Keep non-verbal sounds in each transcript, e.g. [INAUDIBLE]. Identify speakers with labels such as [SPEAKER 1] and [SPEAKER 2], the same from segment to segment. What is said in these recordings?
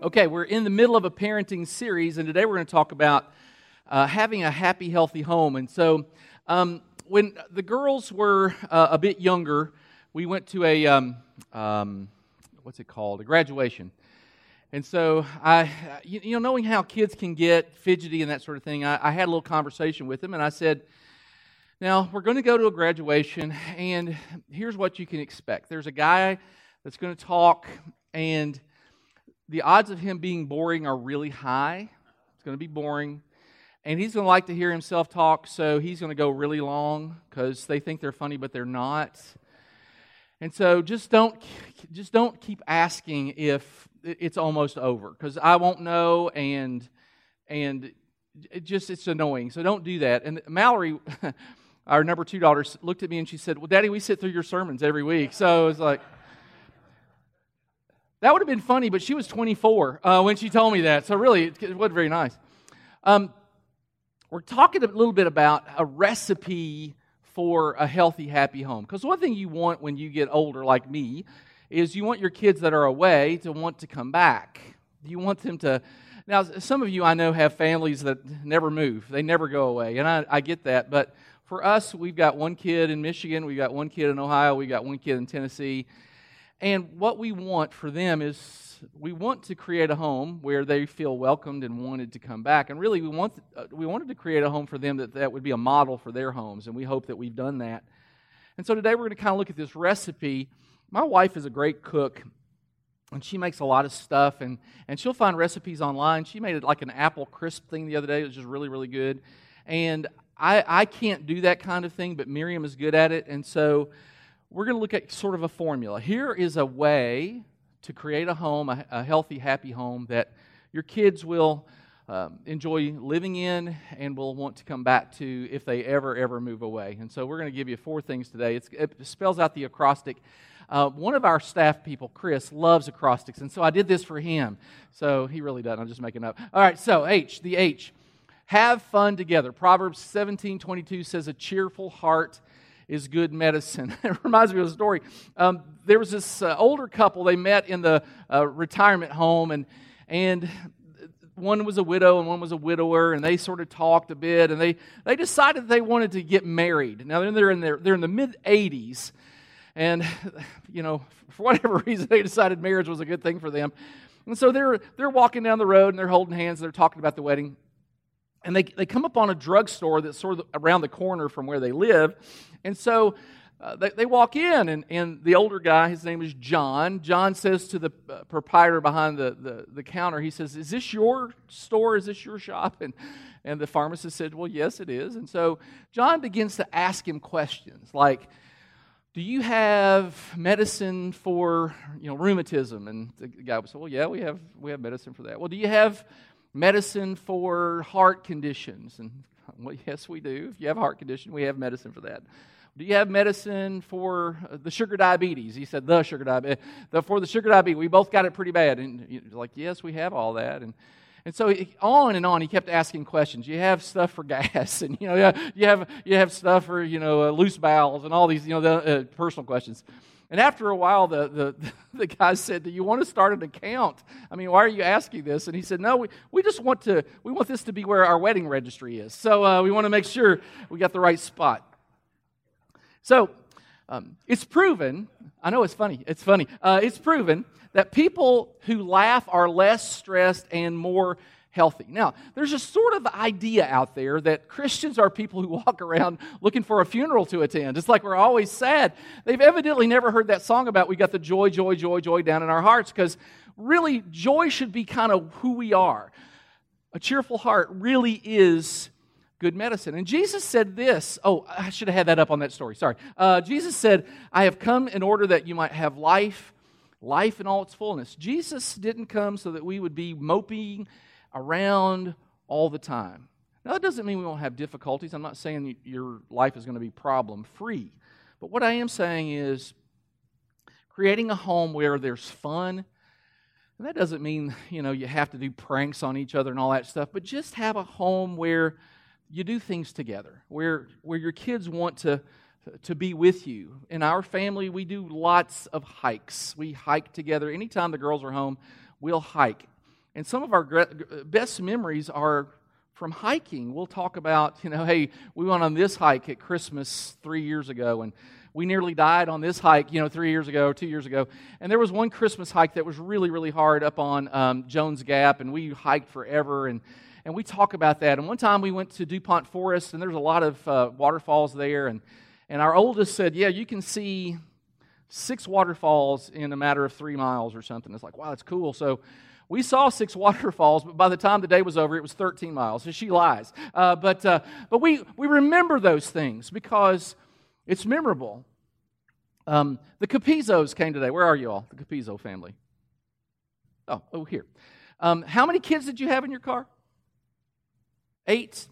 [SPEAKER 1] Okay, we're in the middle of a parenting series, and today we're going to talk about uh, having a happy, healthy home. And so, um, when the girls were uh, a bit younger, we went to a um, um, what's it called? A graduation. And so, I, you, you, know, knowing how kids can get fidgety and that sort of thing, I, I had a little conversation with them, and I said, "Now we're going to go to a graduation, and here's what you can expect. There's a guy that's going to talk, and the odds of him being boring are really high. It's going to be boring." and he's going to like to hear himself talk, so he's going to go really long because they think they're funny, but they're not. And so just don't just don't keep asking if it's almost over because I won't know and and it just it's annoying. So don't do that. And Mallory, [LAUGHS] our number two daughter, looked at me and she said, "Well, Daddy, we sit through your sermons every week." So it's like. That would have been funny, but she was 24 uh, when she told me that. So really, it, wasn't very nice. Um, we're talking a little bit about a recipe for a healthy, happy home. Because one thing you want when you get older, like me, is you want your kids that are away to want to come back. You want them to. Now, some of you I know have families that never move, they never go away, and I, I get that. But for us, we've got one kid in Michigan, we've got one kid in Ohio, we've got one kid in Tennessee. And what we want for them is we want to create a home where they feel welcomed and wanted to come back. And really, we, want, uh, we wanted to create a home for them that, that would be a model for their homes, and we hope that we've done that. And so today we're going to kind of look at this recipe. My wife is a great cook, and she makes a lot of stuff, and, and she'll find recipes online. She made like an apple crisp thing the other day. It was just really, really good. And I, I can't do that kind of thing, but Miriam is good at it. And so we're going to look at sort of a formula. Here is a way to create a home, a, a healthy, happy home that your kids will um, enjoy living in and will want to come back to if they ever, ever move away. And so we're going to give you four things today. It's, it spells out the acrostic. Uh, one of our staff people, Chris, loves acrostics, and so I did this for him. So he really doesn't. I'm just making up. All right, so H, the H. Have fun together. Proverbs 17 22 says, A cheerful heart is good medicine. [LAUGHS] it reminds me of a story. Um, there was this uh, older couple, they met in the uh, retirement home, and, and one was a widow and one was a widower, and they sort of talked a bit, and they, they decided they wanted to get married. Now, they're in, their, they're in the mid 80s, and, you know, for whatever [LAUGHS] reason, they decided marriage was a good thing for them. And so they're, they're walking down the road and they're holding hands, and they're talking about the wedding and they, they come up on a drugstore that's sort of around the corner from where they live. And so uh, they, they walk in, and, and the older guy, his name is John. John says to the uh, proprietor behind the, the, the, counter, he says, Is this your store? Is this your shop? And, and the pharmacist said, Well, yes, it is. And so John begins to ask him questions like, do you have medicine for you know rheumatism and the guy say well yeah we have we have medicine for that well do you have medicine for heart conditions? And well, yes, we do. If you have a heart condition, we have medicine for that. Do you have medicine for uh, the sugar diabetes? He said, the sugar diabetes. [LAUGHS] The, for the sugar diabetes, we both got it pretty bad. And like, yes, we have all that. And, and so on and on, he kept asking questions. You have stuff for [LAUGHS] gas, and you know, you have you have stuff for you know uh, loose bowels, and all these you know the, uh, personal questions. And after a while, the, the, [LAUGHS] the guy said, Do you want to start an account? I mean, why are you asking this? And he said, No, we, we just want to, we want this to be where our wedding registry is. So uh, we want to make sure we got the right spot. So um, it's proven, I know it's funny, it's funny, uh, it's proven that people who laugh are less stressed and more healthy. Now, there's a sort of idea out there that Christians are people who walk around looking for a funeral to attend. It's like we're always sad. They've evidently never heard that song about we got the joy, joy, joy, joy down in our hearts because really joy should be kind of who we are. A cheerful heart really is good medicine. And Jesus said this. Oh, I should have had that up on that story. Sorry. Uh, Jesus said, I have come in order that you might have life, life in all its fullness. Jesus didn't come so that we would be moping around all the time. Now, that doesn't mean we won't have difficulties. I'm not saying your life is going to be problem free. But what I am saying is creating a home where there's fun. And that doesn't mean, you know, you have to do pranks on each other and all that stuff, but just have a home where you do things together, where, where your kids want to, to be with you. In our family, we do lots of hikes. We hike together. Anytime the girls are home, we'll hike. And some of our best memories are from hiking. We'll talk about, you know, hey, we went on this hike at Christmas three years ago, and we nearly died on this hike, you know, three years ago two years ago. And there was one Christmas hike that was really, really hard up on um, Jones Gap, and we hiked forever. And, and we talk about that. And one time we went to DuPont Forest, and there's a lot of uh, waterfalls there. And, and our oldest said, Yeah, you can see six waterfalls in a matter of three miles or something. It's like, wow, that's cool. So we saw six waterfalls, but by the time the day was over, it was 13 miles. So she lies. Uh, but uh, but we, we remember those things because it's memorable. Um, the Capizos came today. Where are you all? The Capizo family. Oh, oh, here. Um, how many kids did you have in your car? Eight?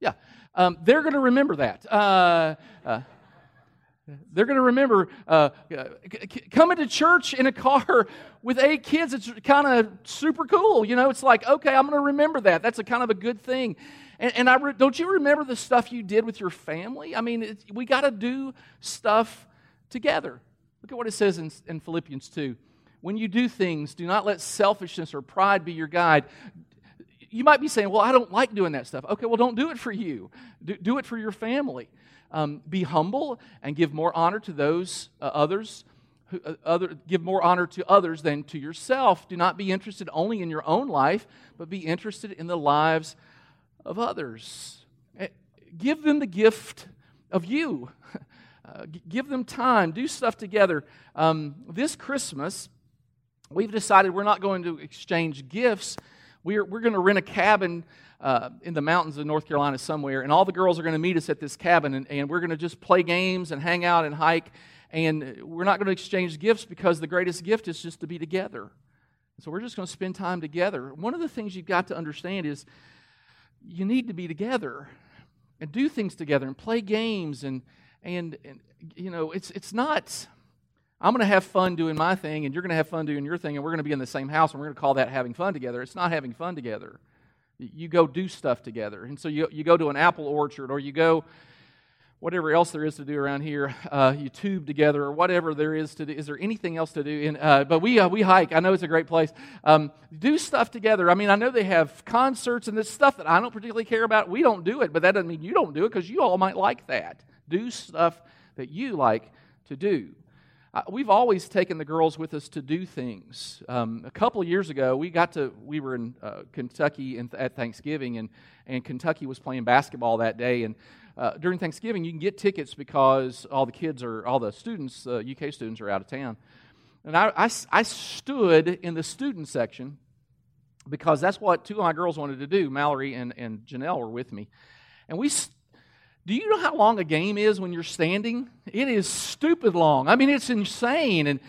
[SPEAKER 1] Yeah. Um, they're going to remember that. Uh, uh, they're going to remember uh, coming to church in a car [LAUGHS] with eight kids. It's kind of super cool. You know, it's like, okay, I'm going to remember that. That's a kind of a good thing. And, and I re- don't you remember the stuff you did with your family? I mean, we got to do stuff together. Look at what it says in, in Philippians 2. When you do things, do not let selfishness or pride be your guide. You might be saying, well, I don't like doing that stuff. Okay, well, don't do it for you, do, do it for your family. Um, be humble and give more honor to those uh, others. Who, uh, other, give more honor to others than to yourself. Do not be interested only in your own life, but be interested in the lives of others. Eh, give them the gift of you. [LAUGHS] Uh, give them time. Do stuff together. Um, this Christmas, we've decided we're not going to exchange gifts. We're, we're going to rent a cabin uh, in the mountains of North Carolina somewhere, and all the girls are going to meet us at this cabin, and, and we're going to just play games and hang out and hike. And we're not going to exchange gifts because the greatest gift is just to be together. So we're just going to spend time together. One of the things you've got to understand is you need to be together and do things together and play games and and, and you know it's it's not i'm going to have fun doing my thing and you're going to have fun doing your thing and we're going to be in the same house and we're going to call that having fun together it's not having fun together you go do stuff together. And so you, you go to an apple orchard or you go whatever else there is to do around here. Uh, you tube together or whatever there is to do. Is there anything else to do? In, uh, but we, uh, we hike. I know it's a great place. Um, do stuff together. I mean, I know they have concerts and this stuff that I don't particularly care about. We don't do it, but that doesn't mean you don't do it because you all might like that. Do stuff that you like to do. We've always taken the girls with us to do things. Um, a couple years ago, we got to we were in uh, Kentucky in, at Thanksgiving, and and Kentucky was playing basketball that day. And uh, during Thanksgiving, you can get tickets because all the kids are all the students, UK uh, students, are out of town. And I, I, I stood in the student section because that's what two of my girls wanted to do. Mallory and, and Janelle were with me. And we do you know how long a game is when you're standing? It is stupid long. I mean, it's insane. And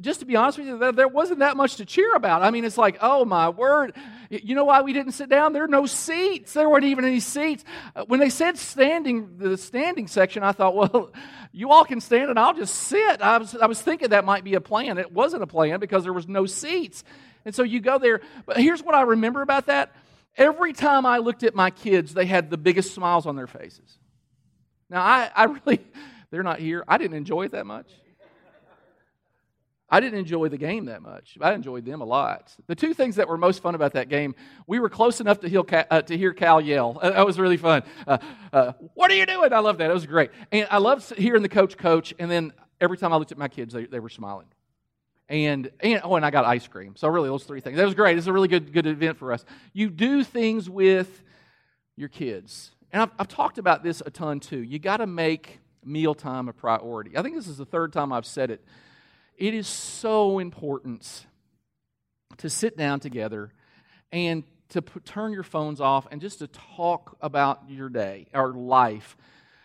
[SPEAKER 1] just to be honest with you, there wasn't that much to cheer about. I mean, it's like, oh my word. You know why we didn't sit down? There are no seats. There weren't even any seats. Uh, when they said standing, the standing section, I thought, [LAUGHS] well, you all can stand and I'll just sit. I was, I was thinking that might be a plan. It wasn't a plan because there was no seats. And so you go there. But here's what I remember about that. Every time I looked at my kids, they had the biggest smiles on their faces. Now, I, I really, [LAUGHS] they're not here. I didn't enjoy it that much. I didn't enjoy the game that much. I enjoyed them a lot. The two things that were most fun about that game, we were close enough to hear, uh, to hear Cal yell. Uh, [LAUGHS] that was really fun. Uh, uh, what are you doing? I love that. It was great. And I loved hearing the coach coach. And then every time I looked at my kids, they, they were smiling. And, and oh, and I got ice cream. So really, those three things. That was great. It's a really good good event for us. You do things with your kids. And I've, I've talked about this a ton too. You got to make mealtime a priority. I think this is the third time I've said it. It is so important to sit down together and to put, turn your phones off and just to talk about your day, our life.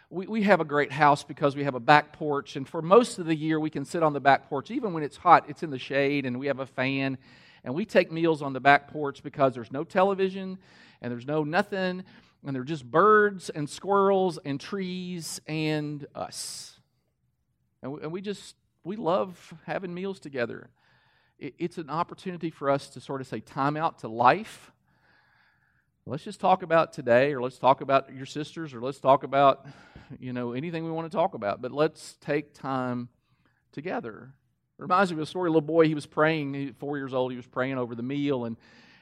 [SPEAKER 1] We, we have a great house because we have a back porch, and for most of the year, we can sit on the back porch. Even when it's hot, it's in the shade, and we have a fan. And we take meals on the back porch because there's no television and there's no nothing and they're just birds and squirrels and trees and us. And we just, we love having meals together. It's an opportunity for us to sort of say time out to life. Let's just talk about today, or let's talk about your sisters, or let's talk about, you know, anything we want to talk about. But let's take time together. It Reminds me of a story. A little boy, he was praying. Four years old, he was praying over the meal, and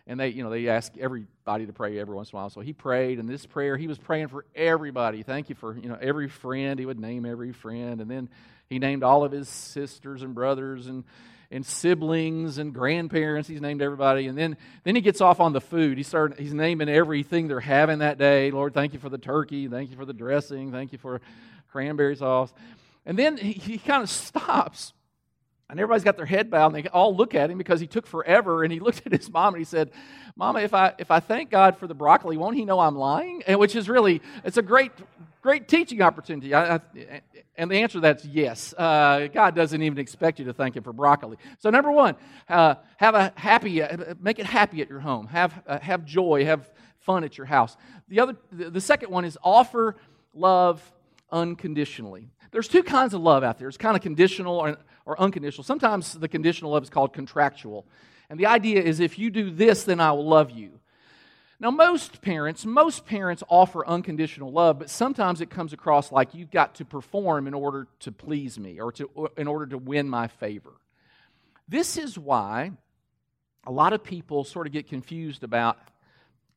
[SPEAKER 1] and they, you know, they ask everybody to pray every once in a while. So he prayed, and this prayer, he was praying for everybody. Thank you for, you know, every friend. He would name every friend, and then he named all of his sisters and brothers and and siblings and grandparents. He's named everybody, and then then he gets off on the food. He started. He's naming everything they're having that day. Lord, thank you for the turkey. Thank you for the dressing. Thank you for cranberry sauce. And then he, he kind of [LAUGHS] stops and everybody's got their head bowed, and they all look at him because he took forever. And he [LAUGHS] looked at his mom and he said, Mama, if I, if I thank God for the broccoli, won't he know I'm lying? And which is really, it's a great, great teaching opportunity. I, I, and the answer to that's yes. Uh, God doesn't even expect you to thank him for broccoli. So number one, uh, have a happy, uh, make it happy at your home. Have, uh, have joy, have fun at your house. The other, the second one is offer love unconditionally. There's two kinds of love out there. It's kind of conditional or or unconditional. Sometimes the conditional love is called contractual. And the idea is if you do this, then I will love you. Now, most parents, most parents offer unconditional love, but sometimes it comes across like you've got to perform in order to please me or to, in order to win my favor. This is why a lot of people sort of get confused about,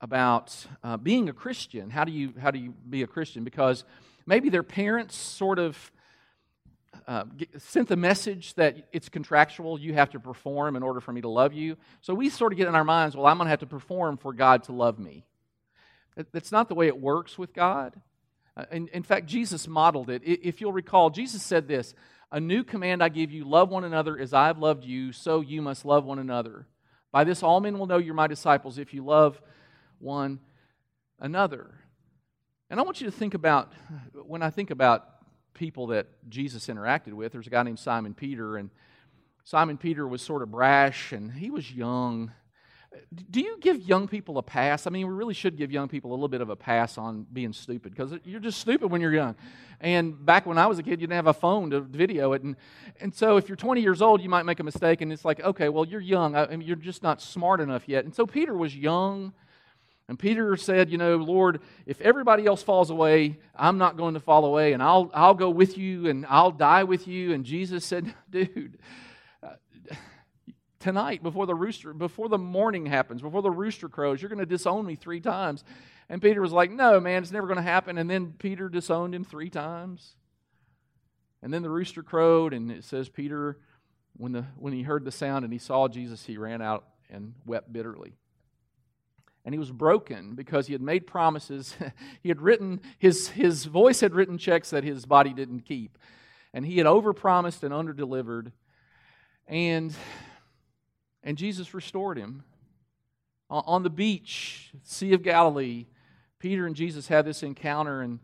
[SPEAKER 1] about uh, being a Christian. How do, you, how do you be a Christian? Because maybe their parents sort of uh, sent the message that it's contractual, you have to perform in order for me to love you. So we sort of get in our minds, well, I'm going to have to perform for God to love me. That's not the way it works with God. Uh, in, in fact, Jesus modeled it. If you'll recall, Jesus said this A new command I give you love one another as I've loved you, so you must love one another. By this, all men will know you're my disciples if you love one another. And I want you to think about, when I think about people that Jesus interacted with. There's a guy named Simon Peter, and Simon Peter was sort of brash and he was young. Do you give young people a pass? I mean, we really should give young people a little bit of a pass on being stupid because you're just stupid when you're young. And back when I was a kid, you didn't have a phone to video it. And, and so if you're 20 years old, you might make a mistake, and it's like, okay, well, you're young. I mean, you're just not smart enough yet. And so Peter was young and Peter said, You know, Lord, if everybody else falls away, I'm not going to fall away, and I'll, I'll go with you and I'll die with you. And Jesus said, [LAUGHS] Dude, uh, tonight before the rooster, before the morning happens, before the rooster crows, you're going to disown me three times. And Peter was like, No, man, it's never going to happen. And then Peter disowned him three times. And then the rooster crowed, and it says, Peter, when, the, when he heard the sound and he saw Jesus, he ran out and wept bitterly and he was broken because he had made promises. [LAUGHS] he had written, his, his voice had written checks that his body didn't keep. And he had overpromised and underdelivered. And, and Jesus restored him. On the beach, Sea of Galilee, Peter and Jesus had this encounter, and,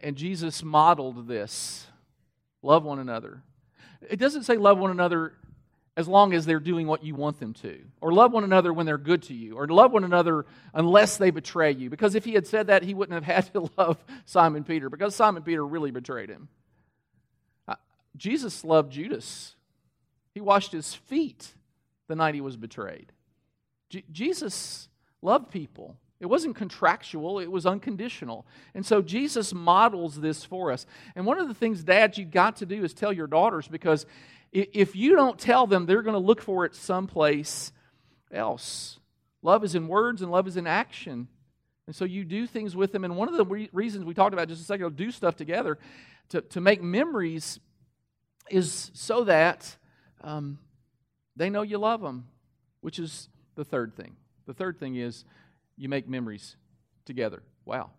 [SPEAKER 1] and Jesus modeled this love one another. It doesn't say love one another as long as they're doing what you want them to. Or love one another when they're good to you. Or love one another unless they betray you. Because if he had said that, he wouldn't have [LAUGHS] had to love Simon Peter, because Simon Peter really betrayed him. Uh, Jesus loved Judas, he washed his feet the night he was betrayed. J- Jesus loved people. It wasn't contractual, it was unconditional. And so Jesus models this for us. And one of the things, dads, you've got to do is tell your daughters because if you don't tell them, they're going to look for it someplace else. Love is in words and love is in action. And so you do things with them. And one of the re- reasons we talked about just a second ago, do stuff together to, to make memories is so that um, they know you love them, which is the third thing. The third thing is you make memories together. Wow.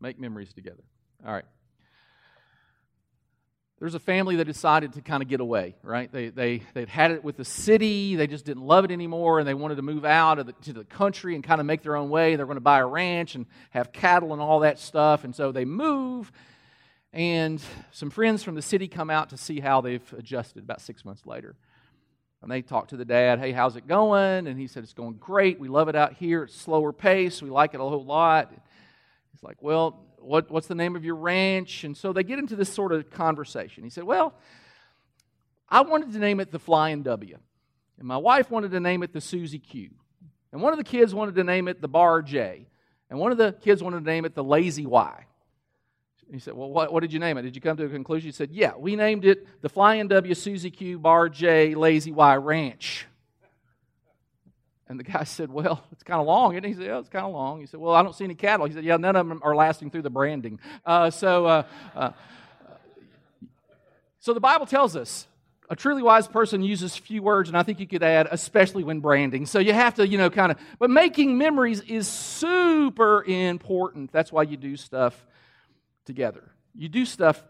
[SPEAKER 1] Make memories together. All right there's a family that decided to kind of get away, right? They, they, they'd had it with the city, they just didn't love it anymore, and they wanted to move out the, to the country and kind of make their own way. They're going to buy a ranch and have cattle and all that stuff. And so they move, and some friends from the city come out to see how they've adjusted about six months later. And they talk to the dad, hey, how's it going? And he said, it's going great. We love it out here. It's slower pace. We like it a whole lot. He's like, well, what, what's the name of your ranch? And so they get into this sort of conversation. He said, Well, I wanted to name it the Flying W. And my wife wanted to name it the Susie Q. And one of the kids wanted to name it the Bar J. And one of the kids wanted to name it the Lazy Y. he said, Well, what, what did you name it? Did you come to a conclusion? He said, Yeah, we named it the Flying W, Susie Q, Bar J, Lazy Y Ranch. And the guy [LAUGHS] said, Well, it's kind of long. And he said, Yeah, it's kind of long. He said, Well, I don't see any cattle. He said, Yeah, none of them are lasting through the branding. Uh, so, uh, uh, so the Bible tells us a truly wise person uses few words, and I think you could add, especially when branding. So you have to, you know, kind of, but making memories is super important. That's why you do stuff together. You do stuff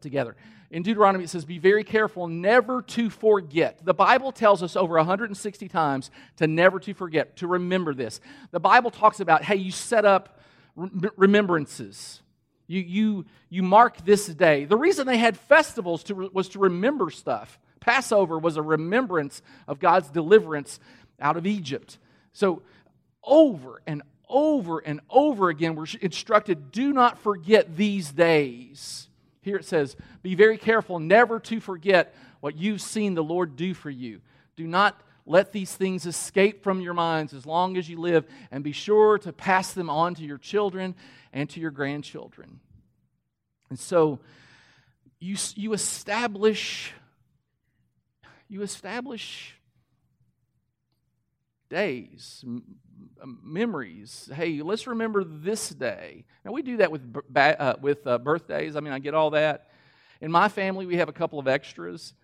[SPEAKER 1] together. In Deuteronomy, it says, Be very careful never to forget. The Bible tells us over 160 times to never to forget, to remember this. The Bible talks about, hey, you set up remembrances. You, you, you mark this day. The reason they had festivals to, was to remember stuff. Passover was a remembrance of God's deliverance out of Egypt. So, over and over and over again, we're instructed do not forget these days. Here it says, Be very careful never to forget what you've seen the Lord do for you. Do not let these things escape from your minds as long as you live, and be sure to pass them on to your children and to your grandchildren. And so you, you establish you establish days, memories. Hey, let's remember this day. Now we do that with uh, with uh, birthdays. I mean, I get all that. In my family, we have a couple of extras.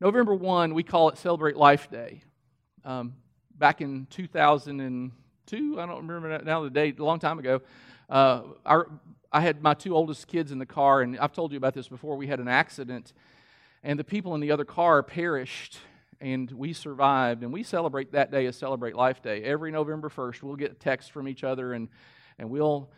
[SPEAKER 1] November one, we call it Celebrate Life Day. Um, back in 2002, I don't remember now the date, a long time ago. Uh, our, I had my two oldest kids in the car, and I've told you about this before. We had an accident, and the people in the other car perished, and we survived. And we celebrate that day as Celebrate Life Day. Every November 1st, we'll get texts from each other, and, and we'll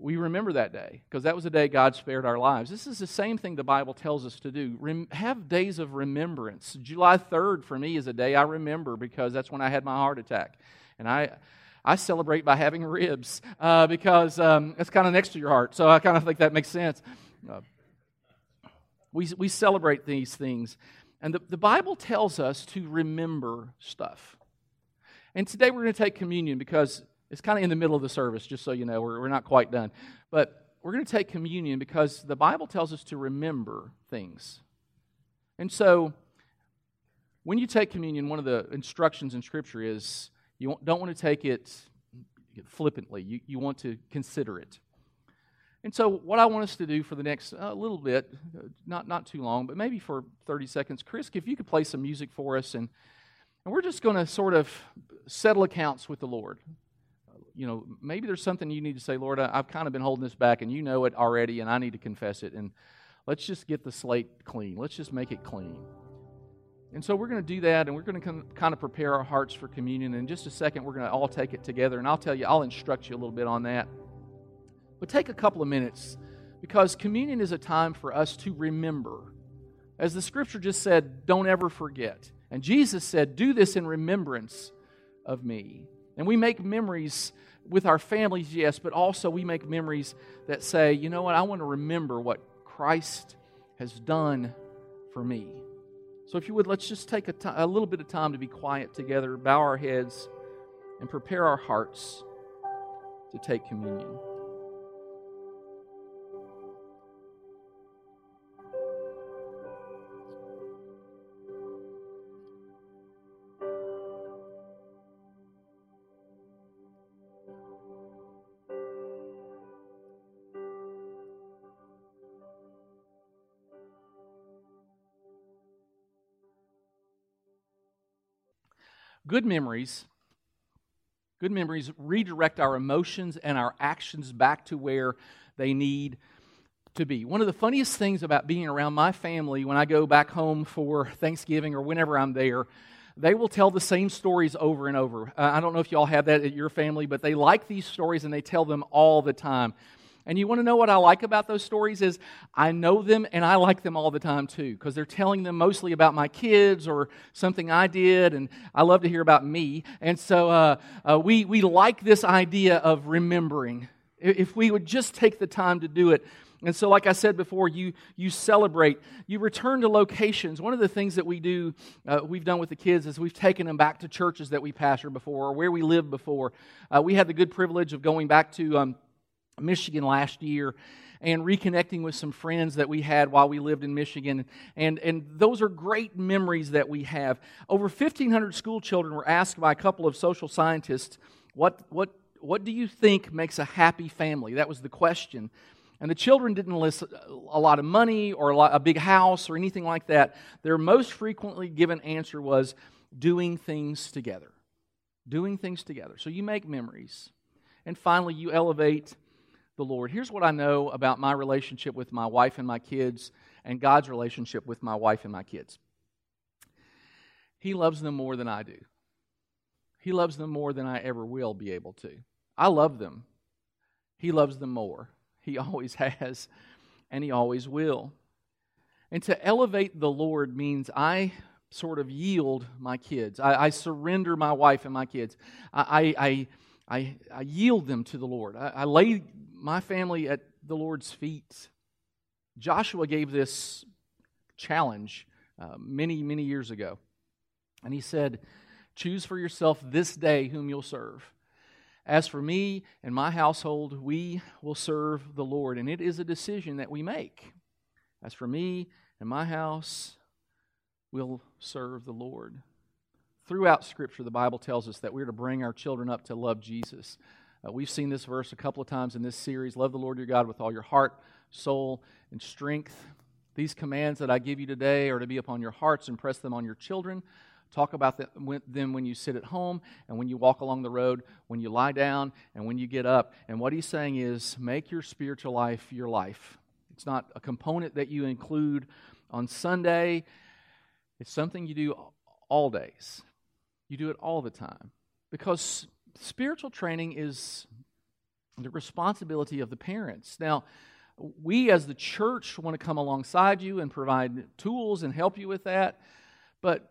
[SPEAKER 1] we remember that day because that was the day God spared our lives. This is the same thing the Bible tells us to do. Rem- have days of remembrance. July 3rd for me is a day I remember because that's when I had my heart attack. And I, I celebrate by having ribs uh, because um, it's kind of next to your heart. So I kind of think that makes sense. Uh, we, we celebrate these things. And the, the Bible tells us to remember stuff. And today we're going to take communion because it's kind of in the middle of the service, just so you know. We're, we're not quite done. But we're going to take communion because the Bible tells us to remember things. And so when you take communion, one of the instructions in Scripture is you don't want to take it flippantly, you, you want to consider it. And so, what I want us to do for the next uh, little bit, not, not too long, but maybe for 30 seconds, Chris, if you could play some music for us, and, and we're just going to sort of settle accounts with the Lord. You know, maybe there's something you need to say, Lord, I, I've kind of been holding this back, and you know it already, and I need to confess it. And let's just get the slate clean. Let's just make it clean. And so we're going to do that, and we're going to kind of prepare our hearts for communion. In just a second, we're going to all take it together, and I'll tell you, I'll instruct you a little bit on that. But take a couple of minutes because communion is a time for us to remember. As the scripture just said, don't ever forget. And Jesus said, do this in remembrance of me. And we make memories with our families, yes, but also we make memories that say, you know what, I want to remember what Christ has done for me. So, if you would, let's just take a, t- a little bit of time to be quiet together, bow our heads, and prepare our hearts to take communion. Good memories, good memories redirect our emotions and our actions back to where they need to be. One of the funniest things about being around my family when I go back home for Thanksgiving or whenever I'm there, they will tell the same stories over and over. Uh, I don't know if y'all have that at your family, but they like these stories and they tell them all the time. And you want to know what I like about those stories is I know them and I like them all the time too because they're telling them mostly about my kids or something I did, and I love to hear about me. And so uh, uh, we we like this idea of remembering. If we would just take the time to do it. And so, like I said before, you, you celebrate, you return to locations. One of the things that we do, uh, we've done with the kids, is we've taken them back to churches that we pastored before or where we lived before. Uh, we had the good privilege of going back to um, Michigan last year. and reconnecting with some friends that we had while we lived in Michigan. And, and those are great memories that we have. Over 1,500 school children were asked by a couple of social scientists, what, what, what do you think makes a happy family? That was the question. And the children didn't list a lot of money or a, lot, a big house or anything like that. Their most frequently given answer was doing things together. Doing things together. So you make memories. And finally, you elevate the Lord. Here's what I know about my relationship with my wife and my kids and God's relationship with my wife and my kids. He loves them more than I do. He loves them more than I ever will be able to. I love them. He loves them more. He [LAUGHS] always has, and He always will. And to elevate the Lord means I sort of yield my kids. I, I surrender my wife and my kids. I, I, I, I yield them to the Lord. I, I lay my family at the Lord's feet. Joshua gave this challenge uh, many, many years ago. And he said, Choose for yourself this day whom you'll serve. As for me and my household, we will serve the Lord. And it is a decision that we make. As for me and my house, we'll serve the Lord. Throughout Scripture, the Bible tells us that we're to bring our children up to love Jesus. Uh, we've seen this verse a couple of times in this series Love the Lord your God with all your heart, soul, and strength. These commands that I give you today are to be upon your hearts and press them on your children. Talk about them when you sit at home and when you walk along the road, when you lie down and when you get up. And what he's saying is make your spiritual life your life. It's not a component that you include on Sunday, it's something you do all days. You do it all the time. Because spiritual training is the responsibility of the parents. Now, we as the church want to come alongside you and provide tools and help you with that, but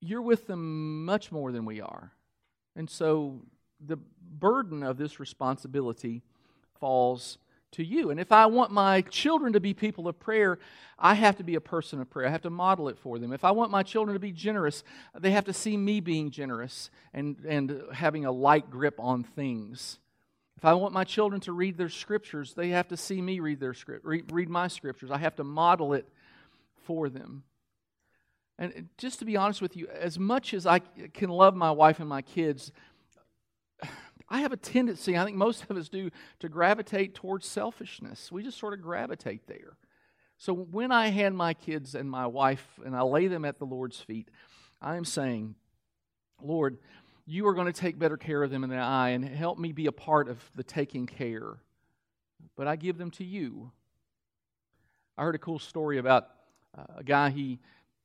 [SPEAKER 1] you're with them much more than we are. And so the burden of this responsibility falls to you. And if I want my children to be people of prayer, I have to be a person of prayer. I have to model it for them. If I want my children to be generous, they have to see me being generous and, and having a light grip on things. If I want my children to read their scriptures, they have to see me read their script, read, read my scriptures. I have to model it for them. And just to be honest with you, as much as I can love my wife and my kids, I have a tendency, I think most of us do, to gravitate towards selfishness. We just sort of gravitate there. So when I hand my kids and my wife and I lay them at the Lord's feet, I am saying, Lord, you are going to take better care of them than I, and help me be a part of the taking care. But I give them to you. I heard a cool story about uh, a guy, he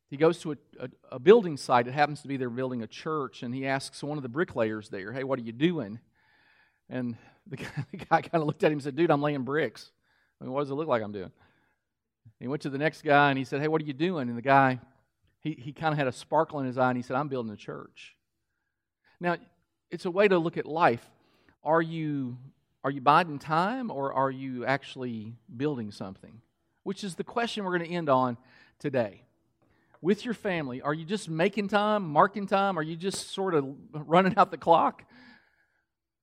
[SPEAKER 1] he goes to a, a, a, building site. It happens to be they're building a church, and he asks one of the bricklayers there, Hey, what are you doing? And [LAUGHS] the guy, guy kind of looked at him and said, Dude, I'm laying bricks. I mean, what does it look like I'm doing? He went to the next guy and he said, Hey, what are you doing? And the guy, he, he kind of had a sparkle in his eye and he said, I'm building a church. Now, it's a way to look at life. Are you, are you biding time or are you actually building something? Which is the question we're going to end on today. With your family, are you just making time, marking time? Are you just sort of running out the clock?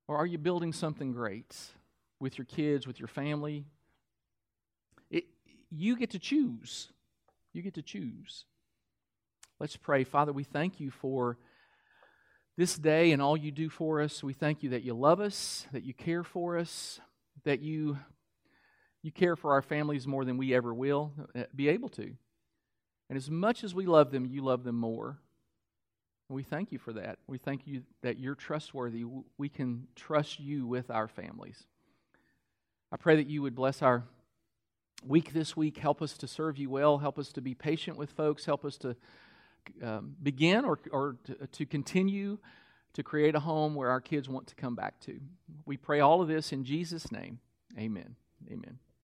[SPEAKER 1] Or are you building something great with your kids, with your family? It, you get to choose. You get to choose. Let's pray. Father, we thank you for this day and all you do for us. We thank you that you love us, that you care for us, that you you care for our families more than we ever will uh, be able to. And as much as we love them, you love them more. We thank you for that. We thank you that you're trustworthy. We can trust you with our families. I pray that you would bless our week this week. Help us to serve you well. Help us to be patient with folks. Help us to um, begin or, or to, to continue to create a home where our kids want to come back to. We pray all of this in Jesus' name. Amen. Amen.